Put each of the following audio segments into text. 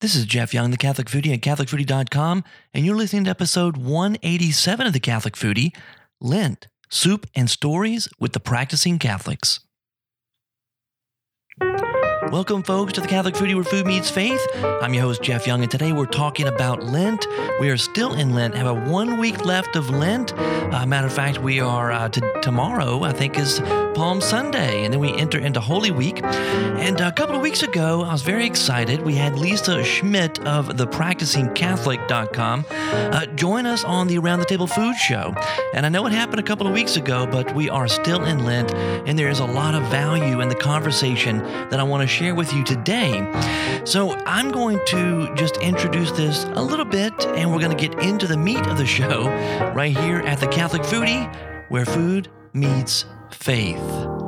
This is Jeff Young, the Catholic Foodie at CatholicFoodie.com, and you're listening to episode 187 of the Catholic Foodie Lent, Soup and Stories with the Practicing Catholics. Welcome, folks, to the Catholic Foodie where food meets faith. I'm your host, Jeff Young, and today we're talking about Lent. We are still in Lent, have a one week left of Lent. Uh, matter of fact, we are uh, t- tomorrow, I think, is Palm Sunday, and then we enter into Holy Week. And a couple of weeks ago, I was very excited. We had Lisa Schmidt of the PracticingCatholic.com uh, join us on the Around the Table Food Show. And I know it happened a couple of weeks ago, but we are still in Lent, and there is a lot of value in the conversation that I want to share with you today. So I'm going to just introduce this a little bit, and we're going to get into the meat of the show right here at the Catholic Foodie, where food meets faith.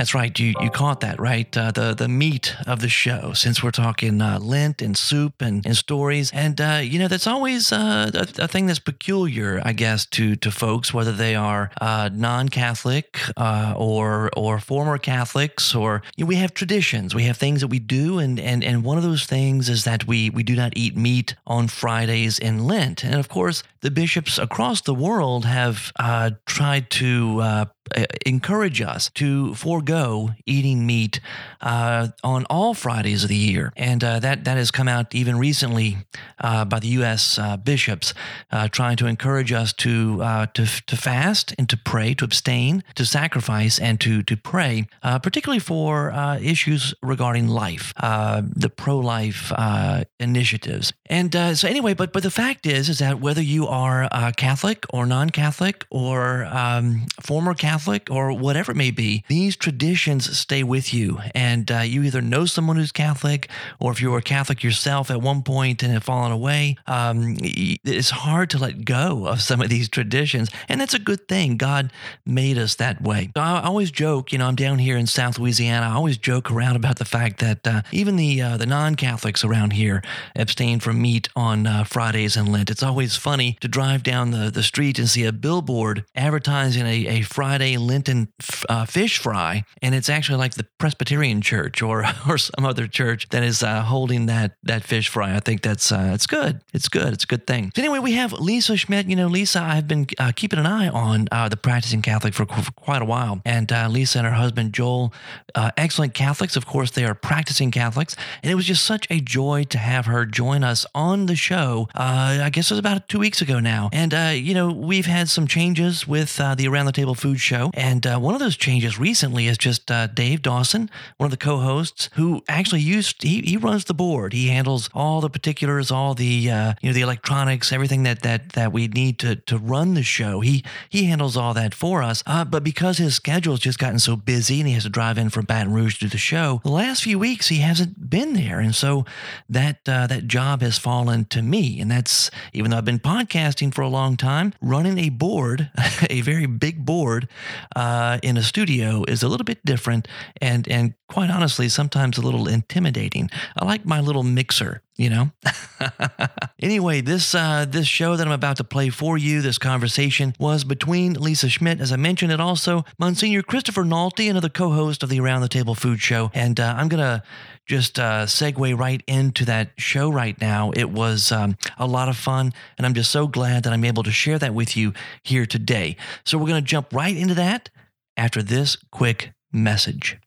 That's right. You you caught that right. Uh, the the meat of the show. Since we're talking uh, Lent and soup and, and stories, and uh, you know that's always uh, a, a, thing that's peculiar, I guess, to to folks, whether they are uh, non-Catholic uh, or or former Catholics, or you know, we have traditions. We have things that we do, and and and one of those things is that we we do not eat meat on Fridays in Lent, and of course the bishops across the world have tried to encourage us to forego eating meat uh, on all Fridays of the year, and uh, that that has come out even recently uh, by the U.S. Uh, bishops, uh, trying to encourage us to uh, to to fast and to pray, to abstain, to sacrifice, and to to pray, particularly for issues regarding life, the pro-life initiatives. And so, anyway, but but the fact is, is that whether you are Catholic or non-Catholic or um, former Catholic Catholic or whatever it may be, these traditions stay with you. And uh, you either know someone who's Catholic, or if you were Catholic yourself at one point and have fallen away, um, it's hard to let go of some of these traditions. And that's a good thing. God made us that way. I always joke, you know, I'm down here in South Louisiana. I always joke around about the fact that uh, even the uh, the non Catholics around here abstain from meat on uh, Fridays and Lent. It's always funny to drive down the, the street and see a billboard advertising a, a Friday Lenten uh, fish fry, and it's actually like the Presbyterian Church or or some other church that is uh, holding that that fish fry. I think that's uh, it's good. It's good. It's a good thing. So anyway, we have Lisa Schmidt. You know, Lisa, I've been uh, keeping an eye on uh, the practicing Catholic for, for, quite a while, and uh, Lisa and her husband Joel, excellent Catholics. Of course, they are practicing Catholics, and it was just such a joy to have her join us on the show. I guess it was about two weeks ago now, and you know we've had some changes with the Around the Table Food Show. And uh, one of those changes recently is just uh, Dave Dawson, one of the co-hosts, who actually used he, he runs the board. He handles all the particulars, all the uh, you know the electronics, everything that that that we need to to run the show. He he handles all that for us. Uh, but because his schedule has just gotten so busy and he has to drive in from Baton Rouge to do the show, the last few weeks he hasn't been there, and so that uh, that job has fallen to me. And that's even though I've been podcasting for a long time, running a board, a very big board uh, in a studio is a little bit different and and quite honestly sometimes a little intimidating. I like my little mixer, you know. anyway, this uh, this show that I'm about to play for you, this conversation was between Lisa Schmidt, as I mentioned, and also Monsignor Christopher Nalty, another co-host of the Around the Table Food Show, and uh, I'm gonna just uh, segue right into that show right now. It was um, a lot of fun, and I'm just so glad that I'm able to share that with you here today. So, we're to jump right into that after this quick message.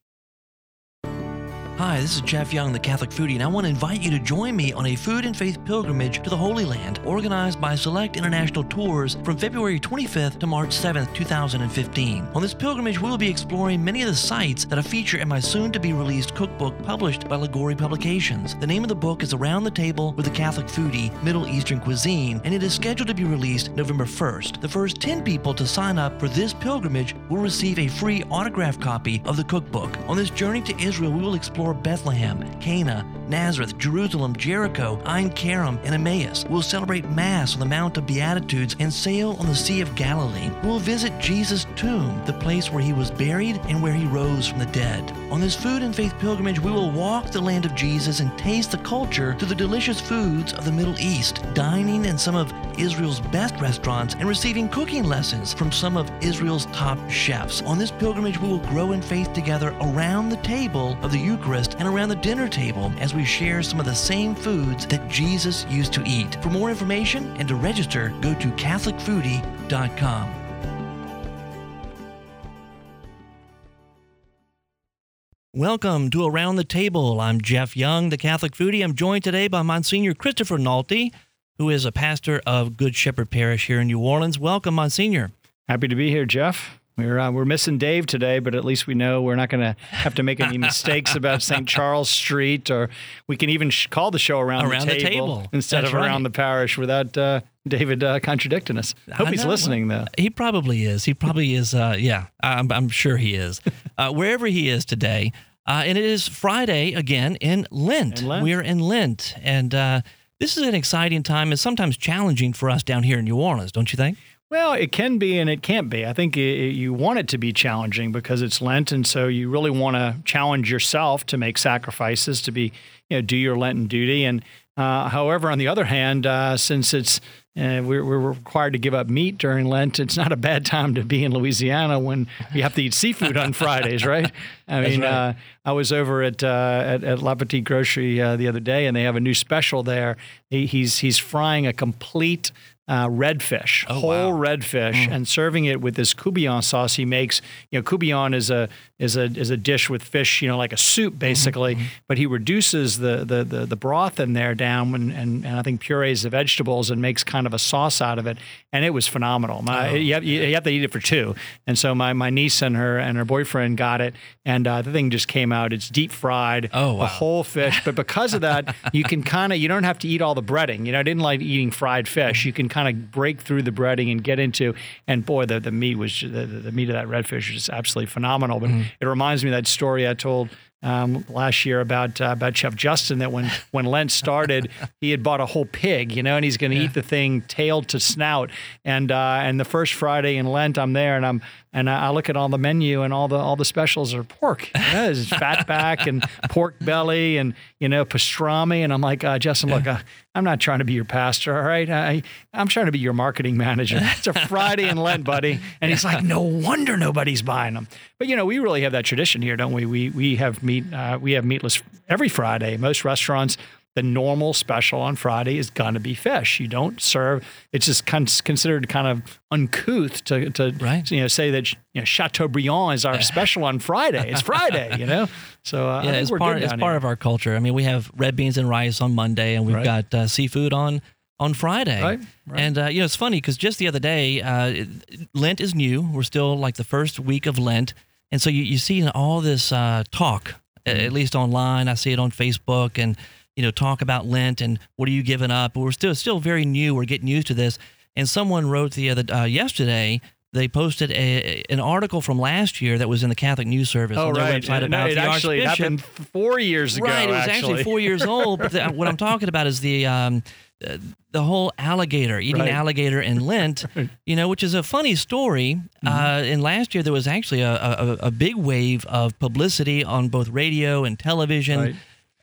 Hi, this is Jeff Young, the Catholic Foodie, and I want to invite you to join me on a food and faith pilgrimage to the Holy Land, organized by Select International Tours from February 25th to March 7th, 2015. On this pilgrimage, we will be exploring many of the sites that are featured in my soon to be released cookbook published by Liguori Publications. The name of the book is Around the Table with the Catholic Foodie Middle Eastern Cuisine, and it is scheduled to be released November 1st. The first 10 people to sign up for this pilgrimage will receive a free autographed copy of the cookbook. On this journey to Israel, we will explore Bethlehem, Cana, Nazareth, Jerusalem, Jericho, Ein Kerem, and Emmaus. We'll celebrate Mass on the Mount of Beatitudes and sail on the Sea of Galilee. We'll visit Jesus' tomb, the place where he was buried and where he rose from the dead. On this food and faith pilgrimage, we will walk the land of Jesus and taste the culture through the delicious foods of the Middle East, dining in some of Israel's best restaurants and receiving cooking lessons from some of Israel's top chefs. On this pilgrimage, we will grow in faith together around the table of the Eucharist and around the dinner table as we share some of the same foods that Jesus used to eat. For more information and to register, go to CatholicFoodie.com. Welcome to Around the Table. I'm Jeff Young, the Catholic Foodie. I'm joined today by Monsignor Christopher Nalty, who is a pastor of Good Shepherd Parish here in New Orleans. Welcome, Monsignor. Happy to be here, Jeff. We're uh, we're missing Dave today, but at least we know we're not going to have to make any mistakes about St. Charles Street, or we can even sh- call the show around, Around the, the table table. instead That's of around right. the parish without uh, David uh, contradicting us. Hope I he's know. listening though. He probably is. He probably is. Uh, yeah, I'm, I'm sure he is. Uh, wherever he is today. Uh, and it is Friday again in Lent. In Lent. We are in Lent. And uh, this is an exciting time and sometimes challenging for us down here in New Orleans, don't you think? Well, it can be and it can't be. I think i you want it to be challenging because it's Lent, and so you really want to challenge yourself to make sacrifices, to be, you know, do your Lenten duty. And uh, however, on the other hand, uh, since it's uh, we're, we're required to give up meat during Lent, it's not a bad time to be in Louisiana when you have to eat seafood on Fridays, right? I mean, right. uh, I was over at, uh, at at La Petite Grocery uh, the other day, and they have a new special there. He, he's he's frying a complete uh, redfish, Oh, whole wow. redfish, and serving it with this courtbouillon sauce he makes. You know, courtbouillon is a is a is a dish with fish, you know, like a soup basically. But he reduces the the the, the broth in there down and, and and I think purees the vegetables and makes kind of a sauce out of it. And it was phenomenal. My, you, have, you have to eat it for two. And so my, my niece and her and her boyfriend got it, and uh, the thing just came out. It's deep fried, Oh, wow. a whole fish. But because of that, you can kind of you don't have to eat all the breading. You know, I didn't like eating fried fish. You can kind of break through the breading and get into. And boy, the, the meat was ju- the, the meat of that redfish was just absolutely phenomenal. But it reminds me of that story I told. Um, last year about uh, about Chef Justin that when when Lent started he had bought a whole pig you know and he's going to eat the thing tail to snout and uh, and the first Friday in Lent I'm there and I'm and I I look at all the menu and all the all the specials are pork. You know, there's fat back and pork belly and you know pastrami. And I'm like uh, Justin look uh, I'm not trying to be your pastor all right? I I'm trying to be your marketing manager. It's a Friday in Lent buddy. And he's like no wonder nobody's buying them but you know we really have that tradition here don't we? We we have meat uh, we have meatless every Friday. Most restaurants the normal special on Friday is going to be fish. You don't serve. It's just con- considered kind of uncouth to, to Right. you know say that you know Chateaubriand is our special on Friday. It's Friday, you know. So uh, Yeah, it's part it's part of our culture. I mean, we have red beans and rice on Monday, and we've Right. got uh, seafood on on Friday. Right, right. And uh, you know, it's funny because just the other day, uh, it- Lent is new. We're still like the first week of Lent, and so you you see all this uh, talk, Mm-hmm. at least online. I see it on Facebook, and you know, talk about Lent and what are you giving up. But we're still still very new. We're getting used to this. And someone wrote the other uh, yesterday. They posted a, an article from last year that was in the Catholic News Service Oh on their right, website about it the actually Archbishop. happened four years ago. Right, it was actually, four years old. But the, what I'm talking about is the um, uh, the whole alligator eating Right. alligator in Lent. You know, which is a funny story. Mm-hmm. Uh, and last year there was actually a, a, a big wave of publicity on both radio and television Right.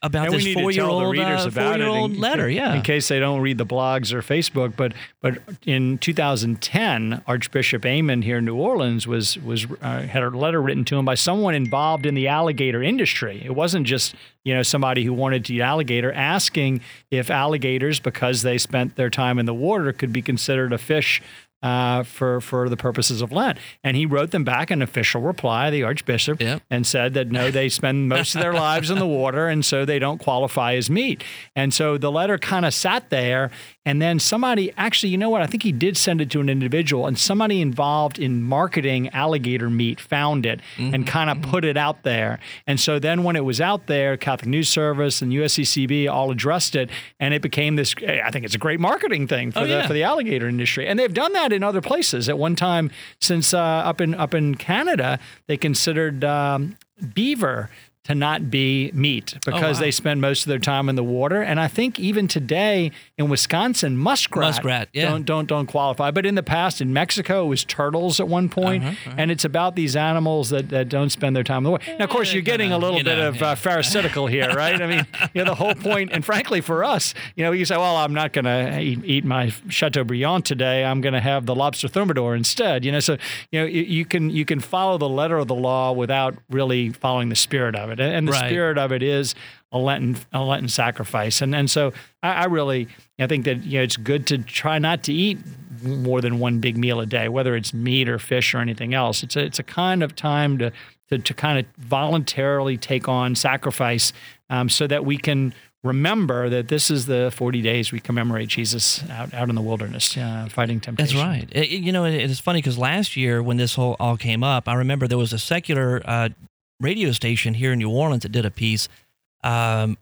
About and this four-year-old uh, about four year old in, letter. Yeah, in case they don't read the blogs or Facebook. But but in 2010, Archbishop Aymond here in New Orleans was was uh, had a letter written to him by someone involved in the alligator industry. It wasn't just you know somebody who wanted to eat alligator asking if alligators, because they spent their time in the water, could be considered a fish uh, for for the purposes of Lent. And he wrote them back an official reply, the Archbishop, Yep. and said that no, they spend most of their lives in the water, and so they don't qualify as meat. And so the letter kind of sat there, and then somebody actually, you know what? I think he did send it to an individual, and somebody involved in marketing alligator meat found it and kind of put it out there. And so then when it was out there, Catholic News Service and USCCB all addressed it, and it became this. I think it's a great marketing thing for Oh, the yeah. for the alligator industry, and they've done that in other places. At one time, since uh, up in up in Canada, they considered um, beaver to not be meat because wow. they spend most of their time in the water. And I think even today in Wisconsin, muskrat, Muskrat, yeah. don't don't don't qualify. But in the past, in Mexico, it was turtles at one point. Uh-huh, and it's about these animals that, that don't spend their time in the water. Now, of course, you're getting a little you bit of yeah. uh, pharisaical here, right? I mean, you know, the whole point, and frankly, for us, you know, you say, well, I'm not going to eat, eat my Chateaubriand today. I'm going to have the lobster thermidor instead. You know, so you know, you, you can you can follow the letter of the law without really following the spirit of it. And the Right. spirit of it is a Lenten a Lenten sacrifice, and and so I, I really I think that you know it's good to try not to eat more than one big meal a day, whether it's meat or fish or anything else. It's a it's a kind of time to to, to kind of voluntarily take on sacrifice, um, so that we can remember that this is the 40 days we commemorate Jesus out, out in the wilderness uh, fighting temptation. That's right. It- you know, it- it's funny because last year when this whole all came up, I remember there was a secular uh, radio station here in New Orleans that did a piece um,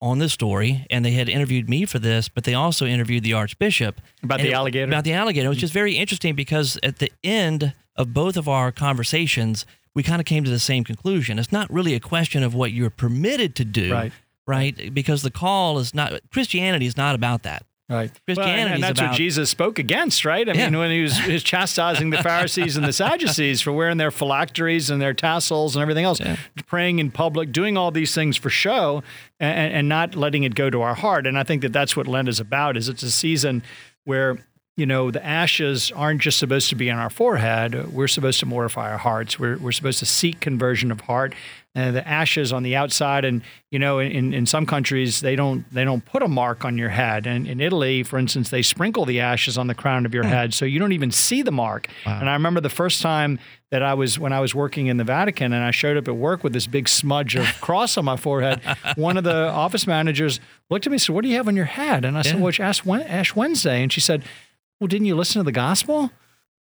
on this story, and they had interviewed me for this, but they also interviewed the Archbishop About the it- alligator? About the alligator. It was just very interesting because at the end of both of our conversations, we kind of came to the same conclusion. It's not really a question of what you're permitted to do, Right. right? Because the call is not Christianity is not about that. Right. Christianity and, and that's about- what Jesus spoke against, right? I mean, when he was, he was chastising the Pharisees and the Sadducees for wearing their phylacteries and their tassels and everything else, Yeah. praying in public, doing all these things for show, and, and not letting it go to our heart. And I think that that's what Lent is about. Is it's a season where you know the ashes aren't just supposed to be on our forehead. We're supposed to mortify our hearts. We're we're supposed to seek conversion of heart. Uh, the ashes on the outside, and you know, in, in some countries they don't they don't put a mark on your head. And in Italy, for instance, they sprinkle the ashes on the crown of your head, so you don't even see the mark. And I remember the first time that I was when I was working in the Vatican, and I showed up at work with this big smudge of cross on my forehead. One of the office managers looked at me and said, "What do you have on your head?" And I said, Yeah. "Well, it's Ash Wednesday," and she said, "Well, didn't you listen to the gospel?"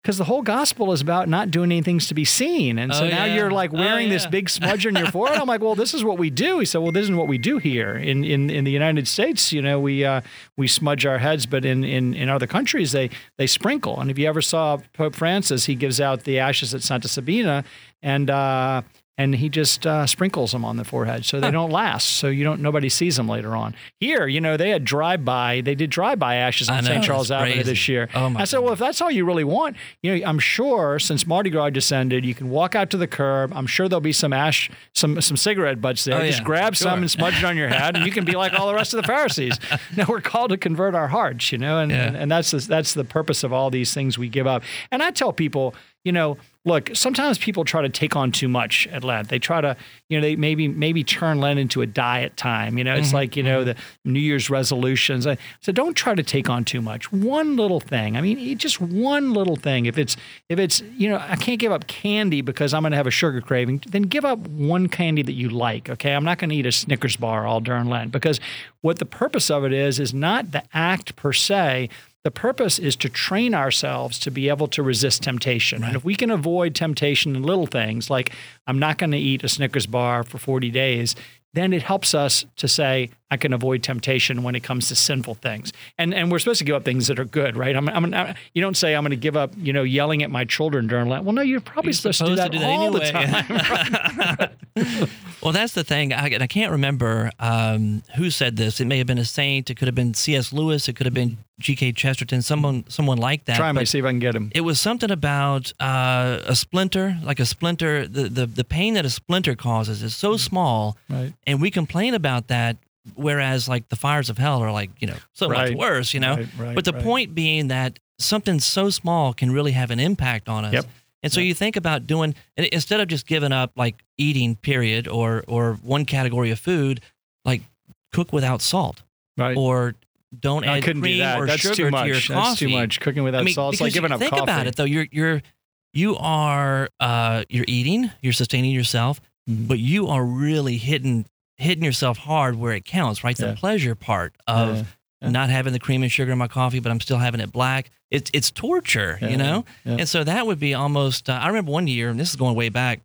Because the whole gospel is about not doing anything to be seen, and so Oh, now yeah. you're like Oh, wearing this big smudge on your forehead. I'm like, well, this is what we do. He said, well, this isn't what we do here in in, in the United States. You know, we uh, we smudge our heads, but in, in in other countries they they sprinkle. And if you ever saw Pope Francis, he gives out the ashes at Santa Sabina, and uh, and he just uh, sprinkles them on the forehead, so they don't last. So you don't nobody sees them later on. Here, you know, they had drive by. They did drive by ashes on St. Charles Avenue this year. Oh, my I said, well, if that's all you really want, you know, I'm sure since Mardi Gras descended, you can walk out to the curb. I'm sure there'll be some ash, some some cigarette butts there. Oh, Just yeah, grab sure. some and smudge it on your head, and you can be like all the rest of the Pharisees. No, we're called to convert our hearts, you know, and Yeah. and, and that's the, that's the purpose of all these things we give up. And I tell people, you know, look, sometimes people try to take on too much at Lent. They try to, you know, they maybe maybe turn Lent into a diet time. You know, it's mm-hmm. like you know mm-hmm. the New Year's resolutions. I, so don't try to take on too much. One little thing. I mean, just one little thing. If it's if it's you know, I can't give up candy because I'm going to have a sugar craving. Then give up one candy that you like. Okay, I'm not going to eat a Snickers bar all during Lent because what the purpose of it is is not the act per se. The purpose is to train ourselves to be able to resist temptation. And if we can avoid temptation in little things, like I'm not going to eat a Snickers bar for 40 days, then it helps us to say, I can avoid temptation when it comes to sinful things. And and we're supposed to give up things that are good, right? I'm, I'm, I'm- you don't say, I'm going to give up, you know, yelling at my children during Lent. Well, no, you're probably You're supposed, to do that, all the time. Well, that's the thing. I, and I can't remember um, who said this. It may have been a saint. It could have been C.S. Lewis. It could have been G.K. Chesterton. Someone, someone like that. Try me, see if I can get him. It was something about uh, a splinter, like a splinter. The, the the pain that a splinter causes is so small, Right. and we complain about that. Whereas, like the fires of hell are like you know so Right. much worse, you know. Right, right, but the point being that something so small can really have an impact on us. Yep. And so you think about doing instead of just giving up like eating period or or one category of food, like cook without salt Right. or don't add do cream that. or That's sugar too much. to your That's coffee. too much. Cooking without I mean, salt. It's like giving up think coffee. about it though, you're you're you are uh, you're eating, you're sustaining yourself, Mm-hmm. but you are really hitting hitting yourself hard where it counts, right? Yeah. the pleasure part of Yeah, yeah. not having the cream and sugar in my coffee, but I'm still having it black. It's it's torture, you know. And so that would be almost. Uh, I remember one year, and this is going way back,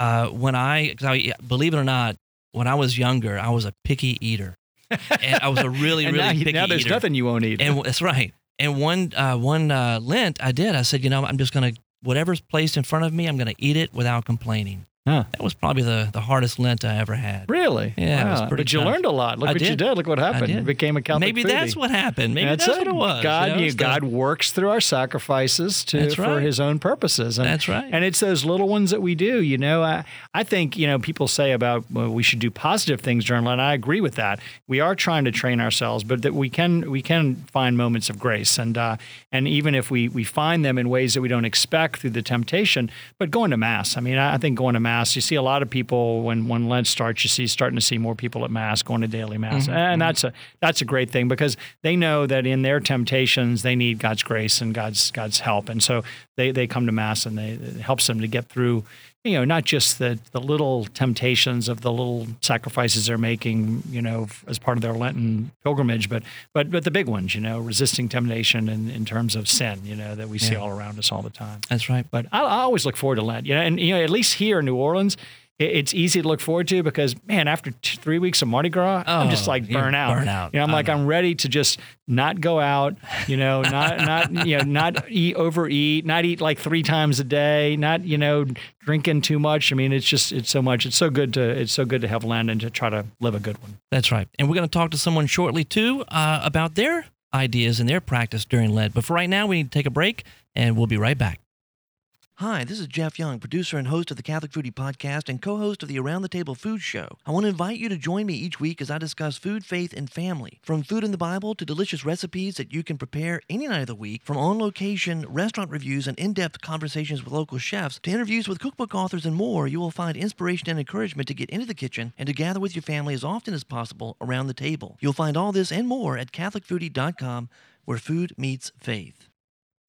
uh, when I, I believe it or not, when I was younger, I was a picky eater, and I was a really really now, picky now there's eater. nothing you won't eat. And that's right. And one uh, one uh, Lent, I did. I said, you know, I'm just gonna whatever's placed in front of me, I'm gonna eat it without complaining. Huh. That was probably the, the hardest Lent I ever had. Really? Yeah, Wow. But you learned a lot. Look I what you did. did. Look what happened. did. You became a Catholic Maybe foodie. that's what happened. Maybe that's, it. what it was. God, you know, you, God works through our sacrifices to That's for. His own purposes. And, That's right. And it's those little ones that we do. You know, I, I think you know people say about well, we should do positive things during Lent. I agree with that. We are trying to train ourselves, but that we can we can find moments of grace, and uh, and even if we we find them in ways that we don't expect through the temptation. But going to mass, I mean, I I think going to mass mass. You see a lot of people when when Lent starts. You see starting to see more people at mass, going to daily mass, Mm-hmm. and that's a that's a great thing because they know that in their temptations they need God's grace and God's God's help, and so they they come to mass and they it helps them to get through. You know, not just the the little temptations of the little sacrifices they're making, you know, as part of their Lenten pilgrimage, but but but the big ones, you know, resisting temptation in, in terms of sin, you know, that we see all around us all the time. That's right. But I, I always look forward to Lent. You know, and you know, at least here in New Orleans, it's easy to look forward to because man, after two, three weeks of Mardi Gras, I'm just Oh, like burn out. burn out. You know, I'm I like. I'm ready to just not go out. You know, not not you know not eat overeat, not eat like three times a day, not you know drinking too much. I mean, it's just it's so much. It's so good to it's so good to have Lent and to try to live a good one. That's right. And we're going to talk to someone shortly, too, uh, about their ideas and their practice during Lent. But for right now, we need to take a break, and we'll be right back. Hi, this is Jeff Young, producer and host of the Catholic Foodie Podcast and co host of the Around the Table Food Show. I want to invite you to join me each week as I discuss food, faith, and family. From food in the Bible to delicious recipes that you can prepare any night of the week, from on location restaurant reviews and in depth conversations with local chefs to interviews with cookbook authors and more, you will find inspiration and encouragement to get into the kitchen and to gather with your family as often as possible around the table. You'll find all this and more at CatholicFoodie.com, where food meets faith.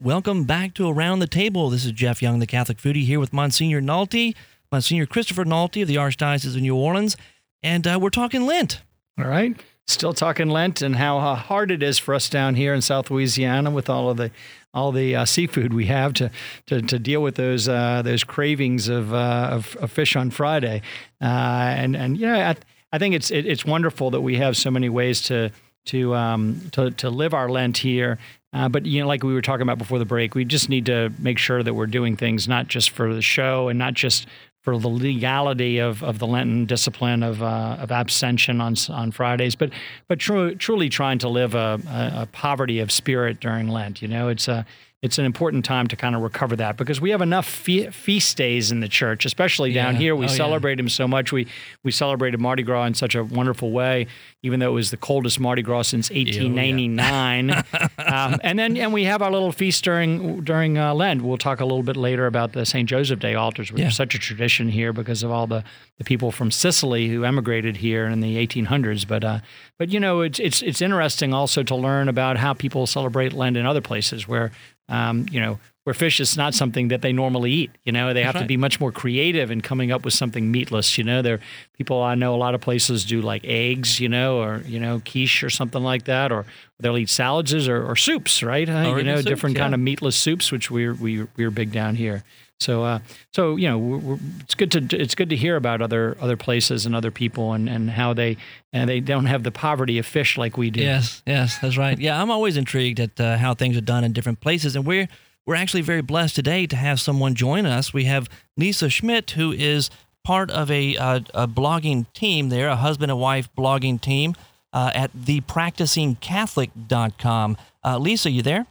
Welcome back to Around the Table. This is Jeff Young, the Catholic Foodie, here with Monsignor Nalty, Monsignor Christopher Nalty of the Archdiocese of New Orleans, and uh, we're talking Lent. All right. Still talking Lent and how uh, hard it is for us down here in South Louisiana with all of the all the uh, seafood we have to to, to deal with those uh, those cravings of, uh, of of fish on Friday. Uh, and and know I, I think it's it, it's wonderful that we have so many ways to to um, to to live our Lent here. Uh, but you know, like we were talking about before the break, we just need to make sure that we're doing things not just for the show and not just for the legality of, of the Lenten discipline of, uh, of abstention on on Fridays, but but tru- truly trying to live a, a, a poverty of spirit during Lent. You know, it's a it's an important time to kind of recover that because we have enough fe- feast days in the church, especially down Yeah. here. We Oh, yeah. celebrate them so much. We we celebrated Mardi Gras in such a wonderful way, even though it was the coldest Mardi Gras since 1899. um, and then and we have our little feast during during uh, Lent. We'll talk a little bit later about the St. Joseph Day altars, which Yeah. is such a tradition here because of all the, the people from Sicily who emigrated here in the 1800s. But uh, but you know it's it's it's interesting also to learn about how people celebrate Lent in other places where um, you know where fish is not something that they normally eat. You know they have to be much more creative in coming up with something meatless. You know there people I know a lot of places do like eggs. You know or you know quiche or something like that or they'll eat salads or, or soups right. Or you know soups, different kind of meatless soups which we're we, we're big down here. So, uh, so you know, we're, we're, it's good to it's good to hear about other other places and other people and, and how they and they don't have the poverty of fish like we do. Yes, yes, that's right. Yeah, I'm always intrigued at uh, how things are done in different places, and we're we're actually very blessed today to have someone join us. We have Lisa Schmidt, who is part of a, uh, a blogging team there, a husband and wife blogging team uh, at thepracticingcatholic.com. Uh, Lisa, you there?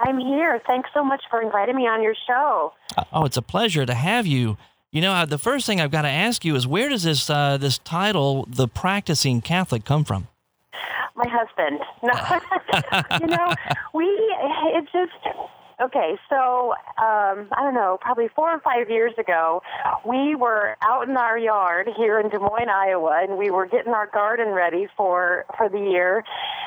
I'm here. Thanks so much for inviting me on your show. Uh, Oh, it's a pleasure to have you. You know, uh, the first thing I've got to ask you is where does this uh, this title, "The Practicing Catholic," come from? My husband. No, you know, we. It's just okay. So um, I don't know. Probably four or five years ago, we were out in our yard here in Des Moines, Iowa, and we were getting our garden ready for for the year.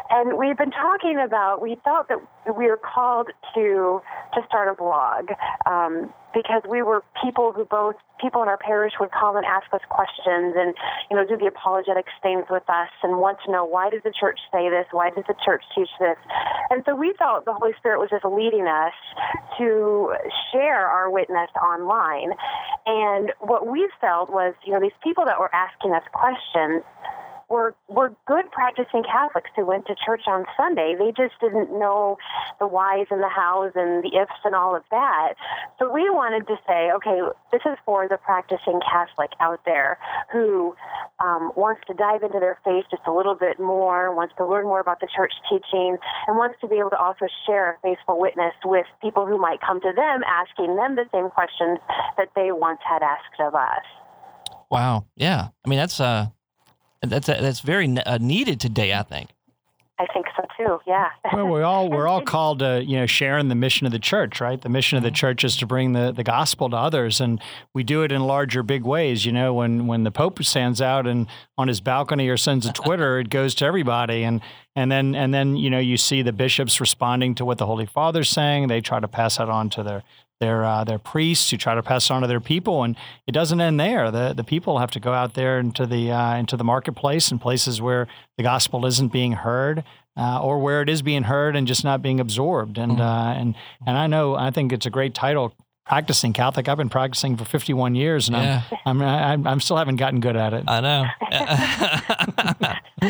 And we've been talking about. We thought that we were called to to start a blog. Um, because we were people who both people in our parish would come and ask us questions and you know do the apologetic things with us and want to know why does the church say this why does the church teach this and so we felt the holy spirit was just leading us to share our witness online and what we felt was you know these people that were asking us questions were were good practicing Catholics who went to church on Sunday. They just didn't know the whys and the hows and the ifs and all of that. So we wanted to say, okay, this is for the practicing Catholic out there who um, wants to dive into their faith just a little bit more, wants to learn more about the church teaching, and wants to be able to also share a faithful witness with people who might come to them asking them the same questions that they once had asked of us. Wow. Yeah. I mean, that's uh, that's that's very ne- uh, needed today. I think. I think so too. Yeah. Well, we're all we're all called to you know sharing the mission of the church, right? The mission of the church is to bring the, the gospel to others, and we do it in larger, big ways. You know, when when the Pope stands out and on his balcony or sends a Twitter, it goes to everybody, and and then and then you know you see the bishops responding to what the Holy Father's saying. They try to pass that on to their their uh, their priests who try to pass on to their people, and it doesn't end there. the The people have to go out there into the uh, into the marketplace and places where the gospel isn't being heard, uh, or where it is being heard and just not being absorbed. And mm-hmm. and and I know I think it's a great title. Practicing Catholic, I've been practicing for 51 years, and yeah. I'm, I'm I'm I'm still haven't gotten good at it. I know.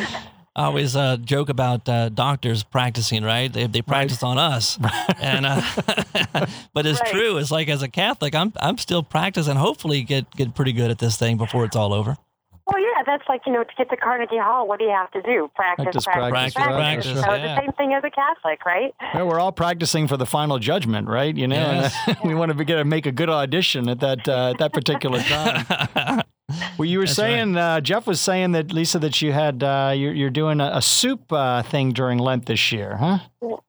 I always uh, joke about uh, doctors practicing, right? They, they practice right. on us, and uh, but it's right. true. It's like as a Catholic, I'm I'm still practicing. Hopefully, get get pretty good at this thing before it's all over. Well, yeah, that's like you know to get to Carnegie Hall, what do you have to do? Practice, practice, practice, practice. practice. practice. So yeah. the same thing as a Catholic, right? Well, we're all practicing for the final judgment, right? You know, yes. we want to be get to make a good audition at that uh, at that particular time. Well, you were That's saying right. uh, Jeff was saying that Lisa that you had uh, you're, you're, doing a, a soup uh, thing during Lent this year, huh?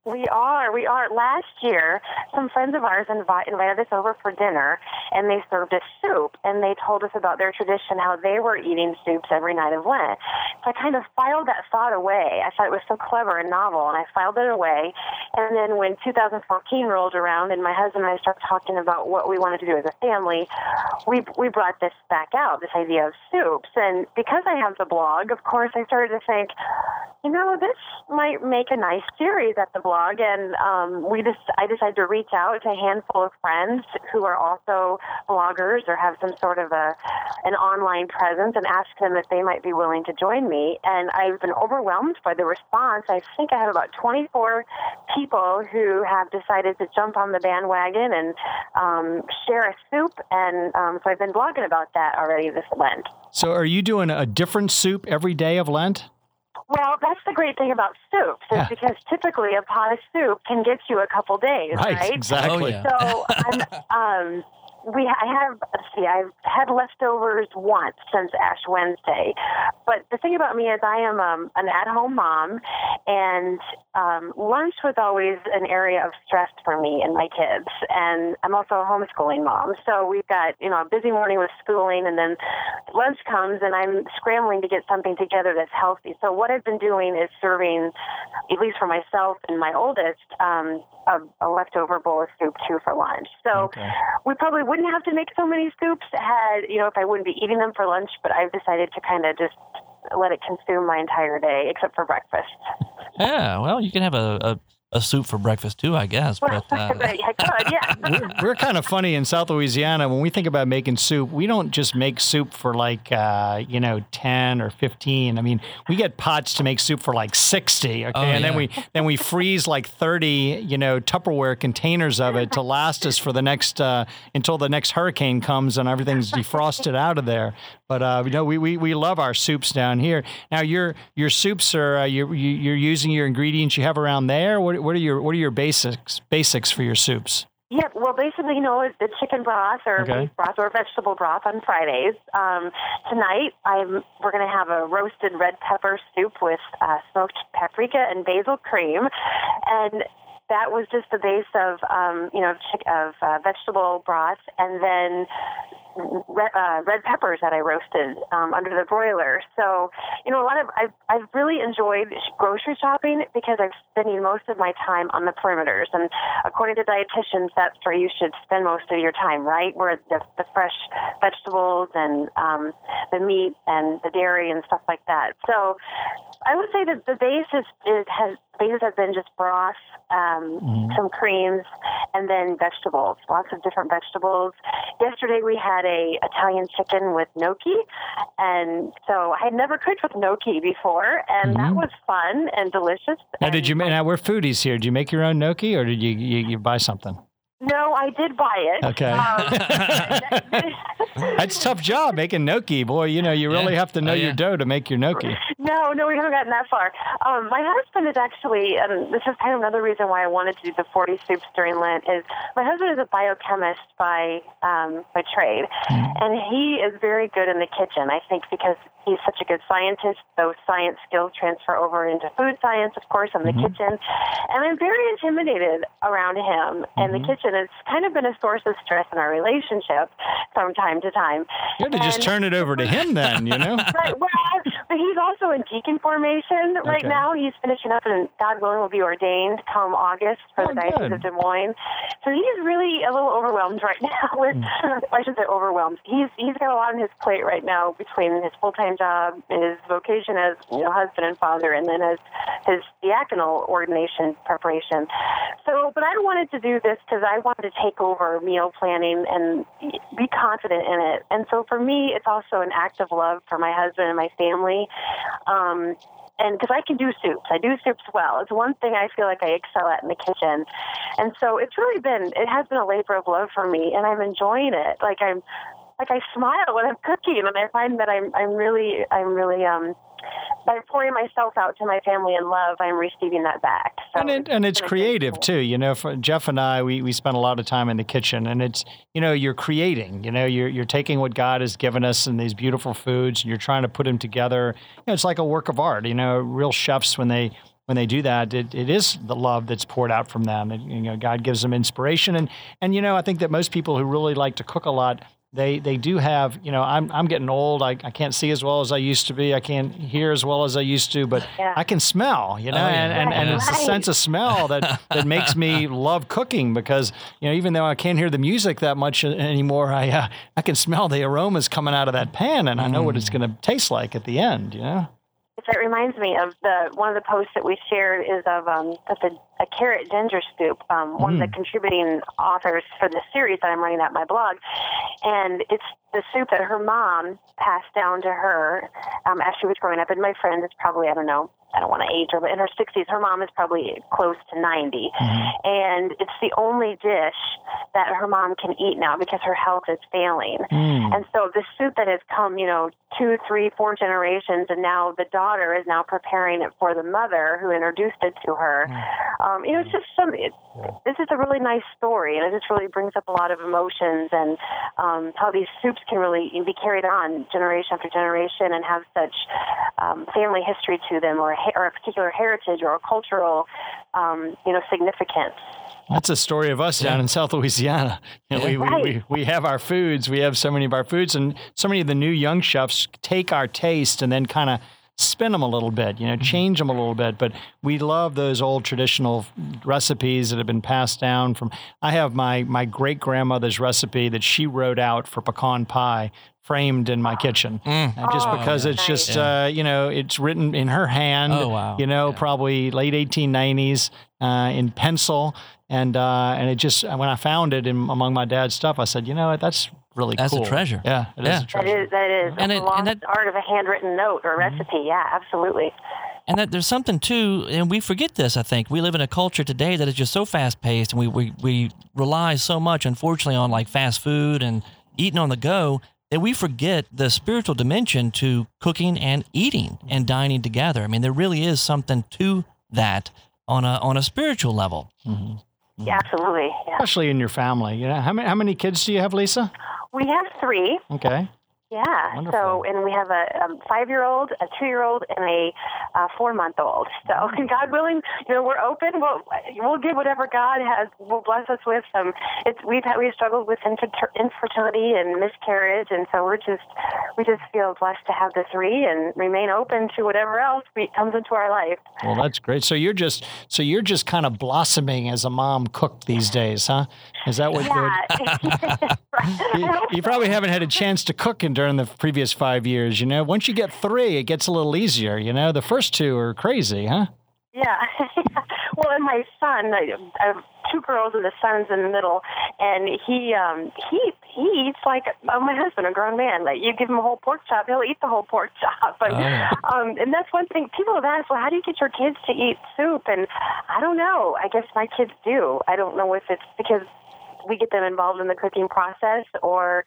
We are. We are. Last year, some friends of ours invi- invited us over for dinner, and they served us soup, and they told us about their tradition, how they were eating soups every night of Lent. So I kind of filed that thought away. I thought it was so clever and novel, and I filed it away. And then when 2014 rolled around, and my husband and I started talking about what we wanted to do as a family, we we brought this back out, this idea of soups. And because I have the blog, of course, I started to think, you know, this might make a nice series at the blog, and um, we just I decided to reach out to a handful of friends who are also bloggers or have some sort of a an online presence, and ask them if they might be willing to join me. And I've been overwhelmed by the response. I think I have about 24 people who have decided to jump on the bandwagon and um, share a soup, and um, so I've been blogging about that already this Lent. So, are you doing a different soup every day of Lent? Well, that's the great thing about soups is yeah. because typically a pot of soup can get you a couple days, right? right? Exactly. Oh, yeah. So I'm, um, we I have see I've had leftovers once since Ash Wednesday, but the thing about me is I am um, an at-home mom, and um, lunch was always an area of stress for me and my kids, and I'm also a homeschooling mom. So we've got you know a busy morning with schooling, and then lunch comes, and I'm scrambling to get something together that's healthy. So what I've been doing is serving, at least for myself and my oldest, um, a, a leftover bowl of soup too for lunch. So okay. we probably wouldn't have to make so many scoops had, you know, if I wouldn't be eating them for lunch, but I've decided to kind of just let it consume my entire day except for breakfast. Yeah, well, you can have a, a a soup for breakfast too, I guess. But uh... yeah. we're, we're, kind of funny in South Louisiana when we think about making soup. We don't just make soup for like uh, you know ten or fifteen. I mean, we get pots to make soup for like sixty. Okay, oh, and yeah. then we then we freeze like thirty you know Tupperware containers of it to last us for the next uh, until the next hurricane comes and everything's defrosted out of there. But uh, you know, we, we, we love our soups down here. Now, your your soups are uh, you're you're using your ingredients you have around there. What what are your what are your basics basics for your soups? Yeah, well, basically, you know, the chicken broth or okay. beef broth or vegetable broth on Fridays. Um, tonight, I'm we're going to have a roasted red pepper soup with uh, smoked paprika and basil cream, and that was just the base of um, you know of uh, vegetable broth, and then red, uh, red peppers that I roasted um, under the broiler. So, you know, a lot of I've, I've really enjoyed grocery shopping because I'm spending most of my time on the perimeters. And according to dietitians, that's where you should spend most of your time, right? Where the, the fresh vegetables and um, the meat and the dairy and stuff like that. So, I would say that the base is, is has bases have been just broth, um, mm-hmm. some creams, and then vegetables. Lots of different vegetables. Yesterday we had a Italian chicken with gnocchi, and so I had never cooked with gnocchi before, and mm-hmm. that was fun and delicious. Now, did you? Now we're foodies here. Did you make your own gnocchi, or did you you, you buy something? No, I I did buy it. Okay. Um, That's a tough job making gnocchi. Boy, you know, you really Yeah. have to know Oh, your dough to make your gnocchi. No, no, we haven't gotten that far. Um, my husband is actually, and this is kind of another reason why I wanted to do the 40 soups during Lent, is my husband is a biochemist by um, by trade, and he is very good in the kitchen. I think because he's such a good scientist, those science skills transfer over into food science, of course, in the kitchen. And I'm very intimidated around him in the kitchen. It's kind of been a source of stress in our relationship from time to time. You had to just turn it over to him then, you know? Right. Well, but he's also in deacon formation right Okay. now. He's finishing up, and God willing, will be ordained come August for Oh, the Diocese of Des Moines. So he's really a little overwhelmed right now. With hmm. I should say overwhelmed. He's he's got a lot on his plate right now between his full time job, his vocation as you know husband and father, and then as his diaconal ordination preparation. So, but I wanted to do this because I wanted to take over meal planning and be confident in it. And so for me, it's also an act of love for my husband and my family. Um, and because I can do soups, I do soups well. It's one thing I feel like I excel at in the kitchen, and so it's really been it has been a labor of love for me, and I'm enjoying it. Like I'm, like I smile when I'm cooking, and I find that I'm I'm really I'm really um by pouring myself out to my family in love, I'm receiving that back. So and it, and it's creative too. You know, for Jeff and I, we, we spend a lot of time in the kitchen, and it's you know you're creating. You know, you're you're taking what God has given us and these beautiful foods, and you're trying to put them together. You know, it's like a work of art. You know, real chefs when they when they do that, it, it is the love that's poured out from them. And, you know, God gives them inspiration, and and you know, I think that most people who really like to cook a lot. They, they do have, you know, I'm, I'm getting old. I, I can't see as well as I used to be. I can't hear as well as I used to, but Yeah. I can smell, you know, Oh, yeah. and, and, and it's the sense of smell that, that makes me love cooking because you know even though I can't hear the music that much anymore, I uh, I can smell the aromas coming out of that pan and I know what it's going to taste like at the end. You know. That reminds me of the one of the posts that we shared is of um the a carrot ginger soup. Um, one of the contributing authors for the series that I'm running at my blog, and it's the soup that her mom passed down to her um, as she was growing up. And my friend is probably I don't know I don't want to age her, but in her 60s, her mom is probably close to 90, and it's the only dish that her mom can eat now because her health is failing. And so this soup that has come, you know, two, three, four generations, and now the daughter is now preparing it for the mother who introduced it to her. Um, you know, it's just some. This is a really nice story, and it just really brings up a lot of emotions and um, how these soups can really be carried on generation after generation and have such um, family history to them, or a, or a particular heritage, or a cultural, um, you know, significance. That's a story of us down in South Louisiana. You know, we, we, we, we have our foods, we have so many of our foods, and so many of the new young chefs take our taste and then kind of spin them a little bit, you know, change them a little bit. But we love those old traditional recipes that have been passed down from. I have my my great grandmother's recipe that she wrote out for pecan pie framed in my kitchen, And just Oh, because it's just uh, you know it's written in her hand. Oh, wow. You know, probably late 1890s uh, in pencil, and uh, and it just when I found it in, among my dad's stuff, I said, you know what, that's really That's a treasure. Yeah, it is Yeah. a That treasure. is that is And the it- and that- art of a handwritten note or mm-hmm. recipe. Yeah, absolutely. And that there's something too, and we forget this. I think we live in a culture today that is just so fast paced, and we, we we rely so much, unfortunately, on like fast food and eating on the go that we forget the spiritual dimension to cooking and eating and mm-hmm. dining together. I mean, there really is something to that on a on a spiritual level. Mm-hmm. Yeah, absolutely. Yeah. Especially in your family. You know, how many how many kids do you have, Lisa? We have three. Okay. Yeah. Wonderful. So, and we have a, a five-year-old, a two-year-old, and a uh, four-month-old. So, God willing, you know, we're open. We'll we'll give whatever God has. Will bless us with. Um, it's we've had, we've struggled with infer- infertility and miscarriage, and so we're just we just feel blessed to have the three and remain open to whatever else we, comes into our life. Well, that's great. So you're just so you're just kind of blossoming as a mom cook these days, huh? Is that what? Yeah. You, you probably haven't had a chance to cook in during the previous five years. You know, once you get three, it gets a little easier. You know, the first two are crazy, huh? Yeah. well, and my son, I I have two girls and the son's in the middle, and he um he he eats like uh, my husband, a grown man. Like you give him a whole pork chop, he'll eat the whole pork chop. And, Oh, um, and that's one thing people have asked. Well, how do you get your kids to eat soup? And I don't know. I guess my kids do. I don't know if it's because we get them involved in the cooking process or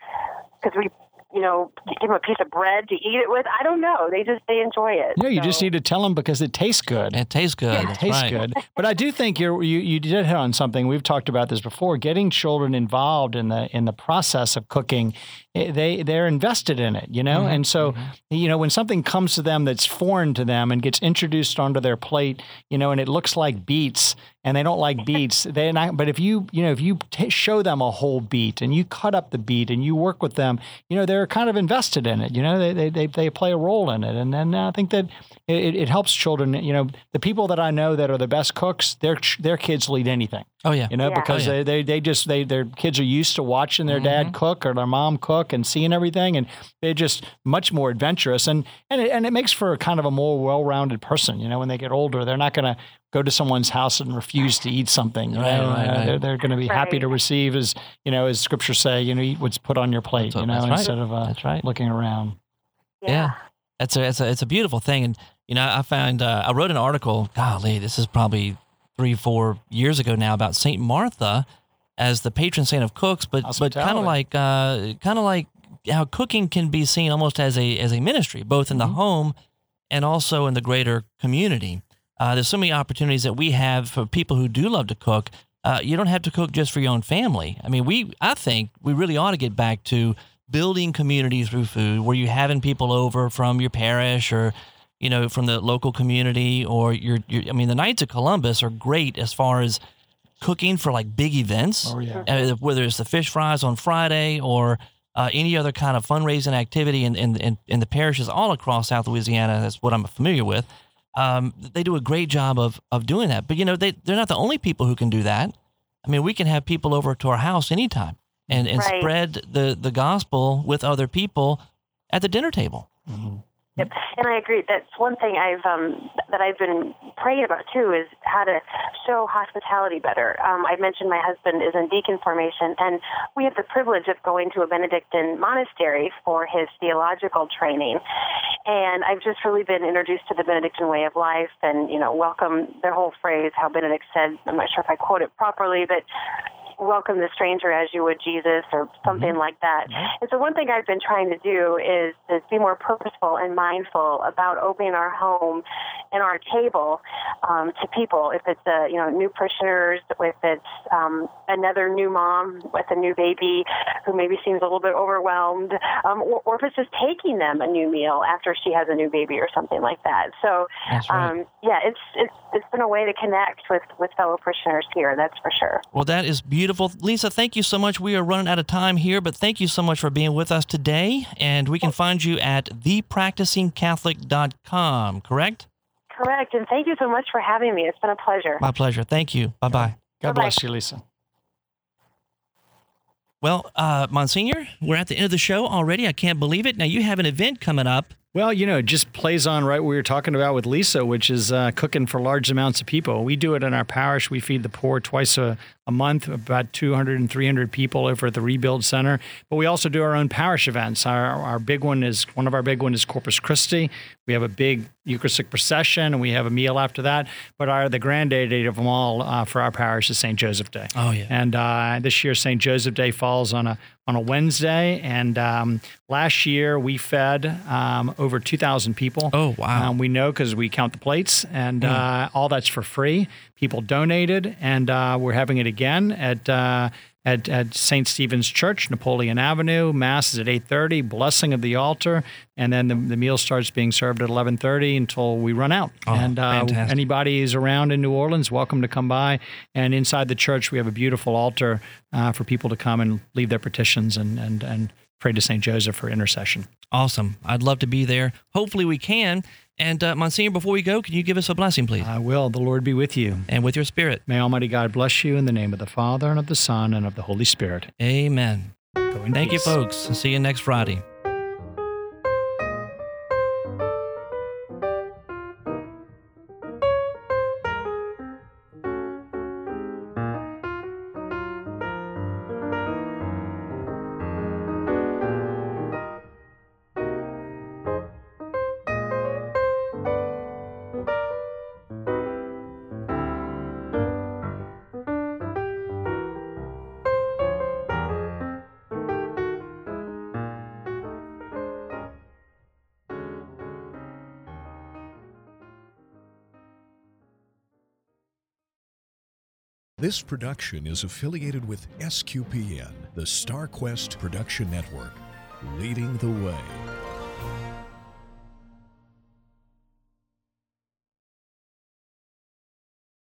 because we you know, give them a piece of bread to eat it with. I don't know. They just they enjoy it. Yeah, you so. just need to tell them because it tastes good. It tastes good. Yeah, it tastes right. good. But I do think you're, you you did hit on something. We've talked about this before. Getting children involved in the in the process of cooking, eh, they they're invested in it, you know. Mm-hmm. And so, Mm-hmm. you know, when something comes to them that's foreign to them and gets introduced onto their plate, you know, and it looks like beets, and they don't like beets, they not. But if you you know if you t- show them a whole beet and you cut up the beet and you work with them, you know, they're kind of invested in it. You know, they they they, they play a role in it, and then I think that it, it helps children. You know, the people that I know that are the best cooks, their their kids lead anything. Oh yeah. You know, Yeah. because Oh, yeah. they, they they just they their kids are used to watching their dad cook or their mom cook and seeing everything, and they're just much more adventurous, and and it, and it makes for a kind of a more well-rounded person. You know, when they get older, they're not going to go to someone's house and refuse to eat something. you Right, right, Uh, right. They're, they're going to be happy to receive, as you know, as scriptures say, you know, eat what's put on your plate. That's- you know, that's right. instead of uh, That's right. looking around. Yeah. That's a it's a it's a beautiful thing, and you know I found uh, I wrote an article. Golly, this is probably three four years ago now about Saint Martha as the patron saint of cooks, but but kind of like uh, kind of like how cooking can be seen almost as a as a ministry, both in the home and also in the greater community. Uh, there's so many opportunities that we have for people who do love to cook. Uh, you don't have to cook just for your own family. I mean, we I think we really ought to get back to building community through food, where you're having people over from your parish or you know from the local community, or your your. I mean, the Knights of Columbus are great as far as cooking for like big events. Oh, yeah. Uh, whether it's the fish fries on Friday or uh, any other kind of fundraising activity in, in, in, in the parishes all across South Louisiana. That's what I'm familiar with. Um, they do a great job of, of doing that. But, you know, they, they're not the only people who can do that. I mean, we can have people over to our house anytime and, and Right. spread the, the gospel with other people at the dinner table. Yep. And I agree. That's one thing I've um, that I've been praying about too is how to show hospitality better. Um, I mentioned my husband is in deacon formation, and we have the privilege of going to a Benedictine monastery for his theological training. And I've just really been introduced to the Benedictine way of life, and you know, welcome their whole phrase. How Benedict said, I'm not sure if I quote it properly, but welcome the stranger as you would Jesus or something like that. And so one thing I've been trying to do is, is be more purposeful and mindful about opening our home and our table um, to people. If it's a, you know new parishioners, if it's um, another new mom with a new baby who maybe seems a little bit overwhelmed, um, or, or if it's just taking them a new meal after she has a new baby or something like that. So right. um, yeah, it's it's it's been a way to connect with with fellow parishioners here. That's for sure. Well, that is beautiful. Lisa, thank you so much. We are running out of time here, but thank you so much for being with us today. And we can find you at thepracticingcatholic.com, correct? Correct. And thank you so much for having me. It's been a pleasure. My pleasure. Thank you. Bye bye. God Bye-bye. bless you, Lisa. Well, uh, Monsignor, we're at the end of the show already. I can't believe it. Now, you have an event coming up. Well, you know, it just plays on right what we were talking about with Lisa, which is uh, cooking for large amounts of people. We do it in our parish. We feed the poor twice a, a month, about 200 and 300 people over at the Rebuild Center. But we also do our own parish events. Our, our big one is one of our big one is Corpus Christi. We have a big Eucharistic procession, and we have a meal after that. But our the granddaddy date of them all uh, for our parish is St. Joseph Day. Oh, yeah. And uh, this year, St. Joseph Day falls on a on a Wednesday. And um, last year, we fed um, over 2,000 people. Oh, wow. Um, we know because we count the plates, and uh, all that's for free. People donated, and uh, we're having it again at. Uh, at, at St. Stephen's Church, Napoleon Avenue. Mass is at 8.30, blessing of the altar, and then the, the meal starts being served at 11.30 until we run out. Oh, and uh, anybody is around in New Orleans, welcome to come by. And inside the church, we have a beautiful altar uh, for people to come and leave their petitions and, and, and pray to St. Joseph for intercession. Awesome. I'd love to be there. Hopefully, we can. And, uh, Monsignor, before we go, can you give us a blessing, please? I will. The Lord be with you. and with your spirit. May Almighty God bless you in the name of the Father, and of the Son, and of the Holy Spirit. Amen. Thank you, folks. See you next Friday. This production is affiliated with SQPN, the StarQuest Production Network, leading the way.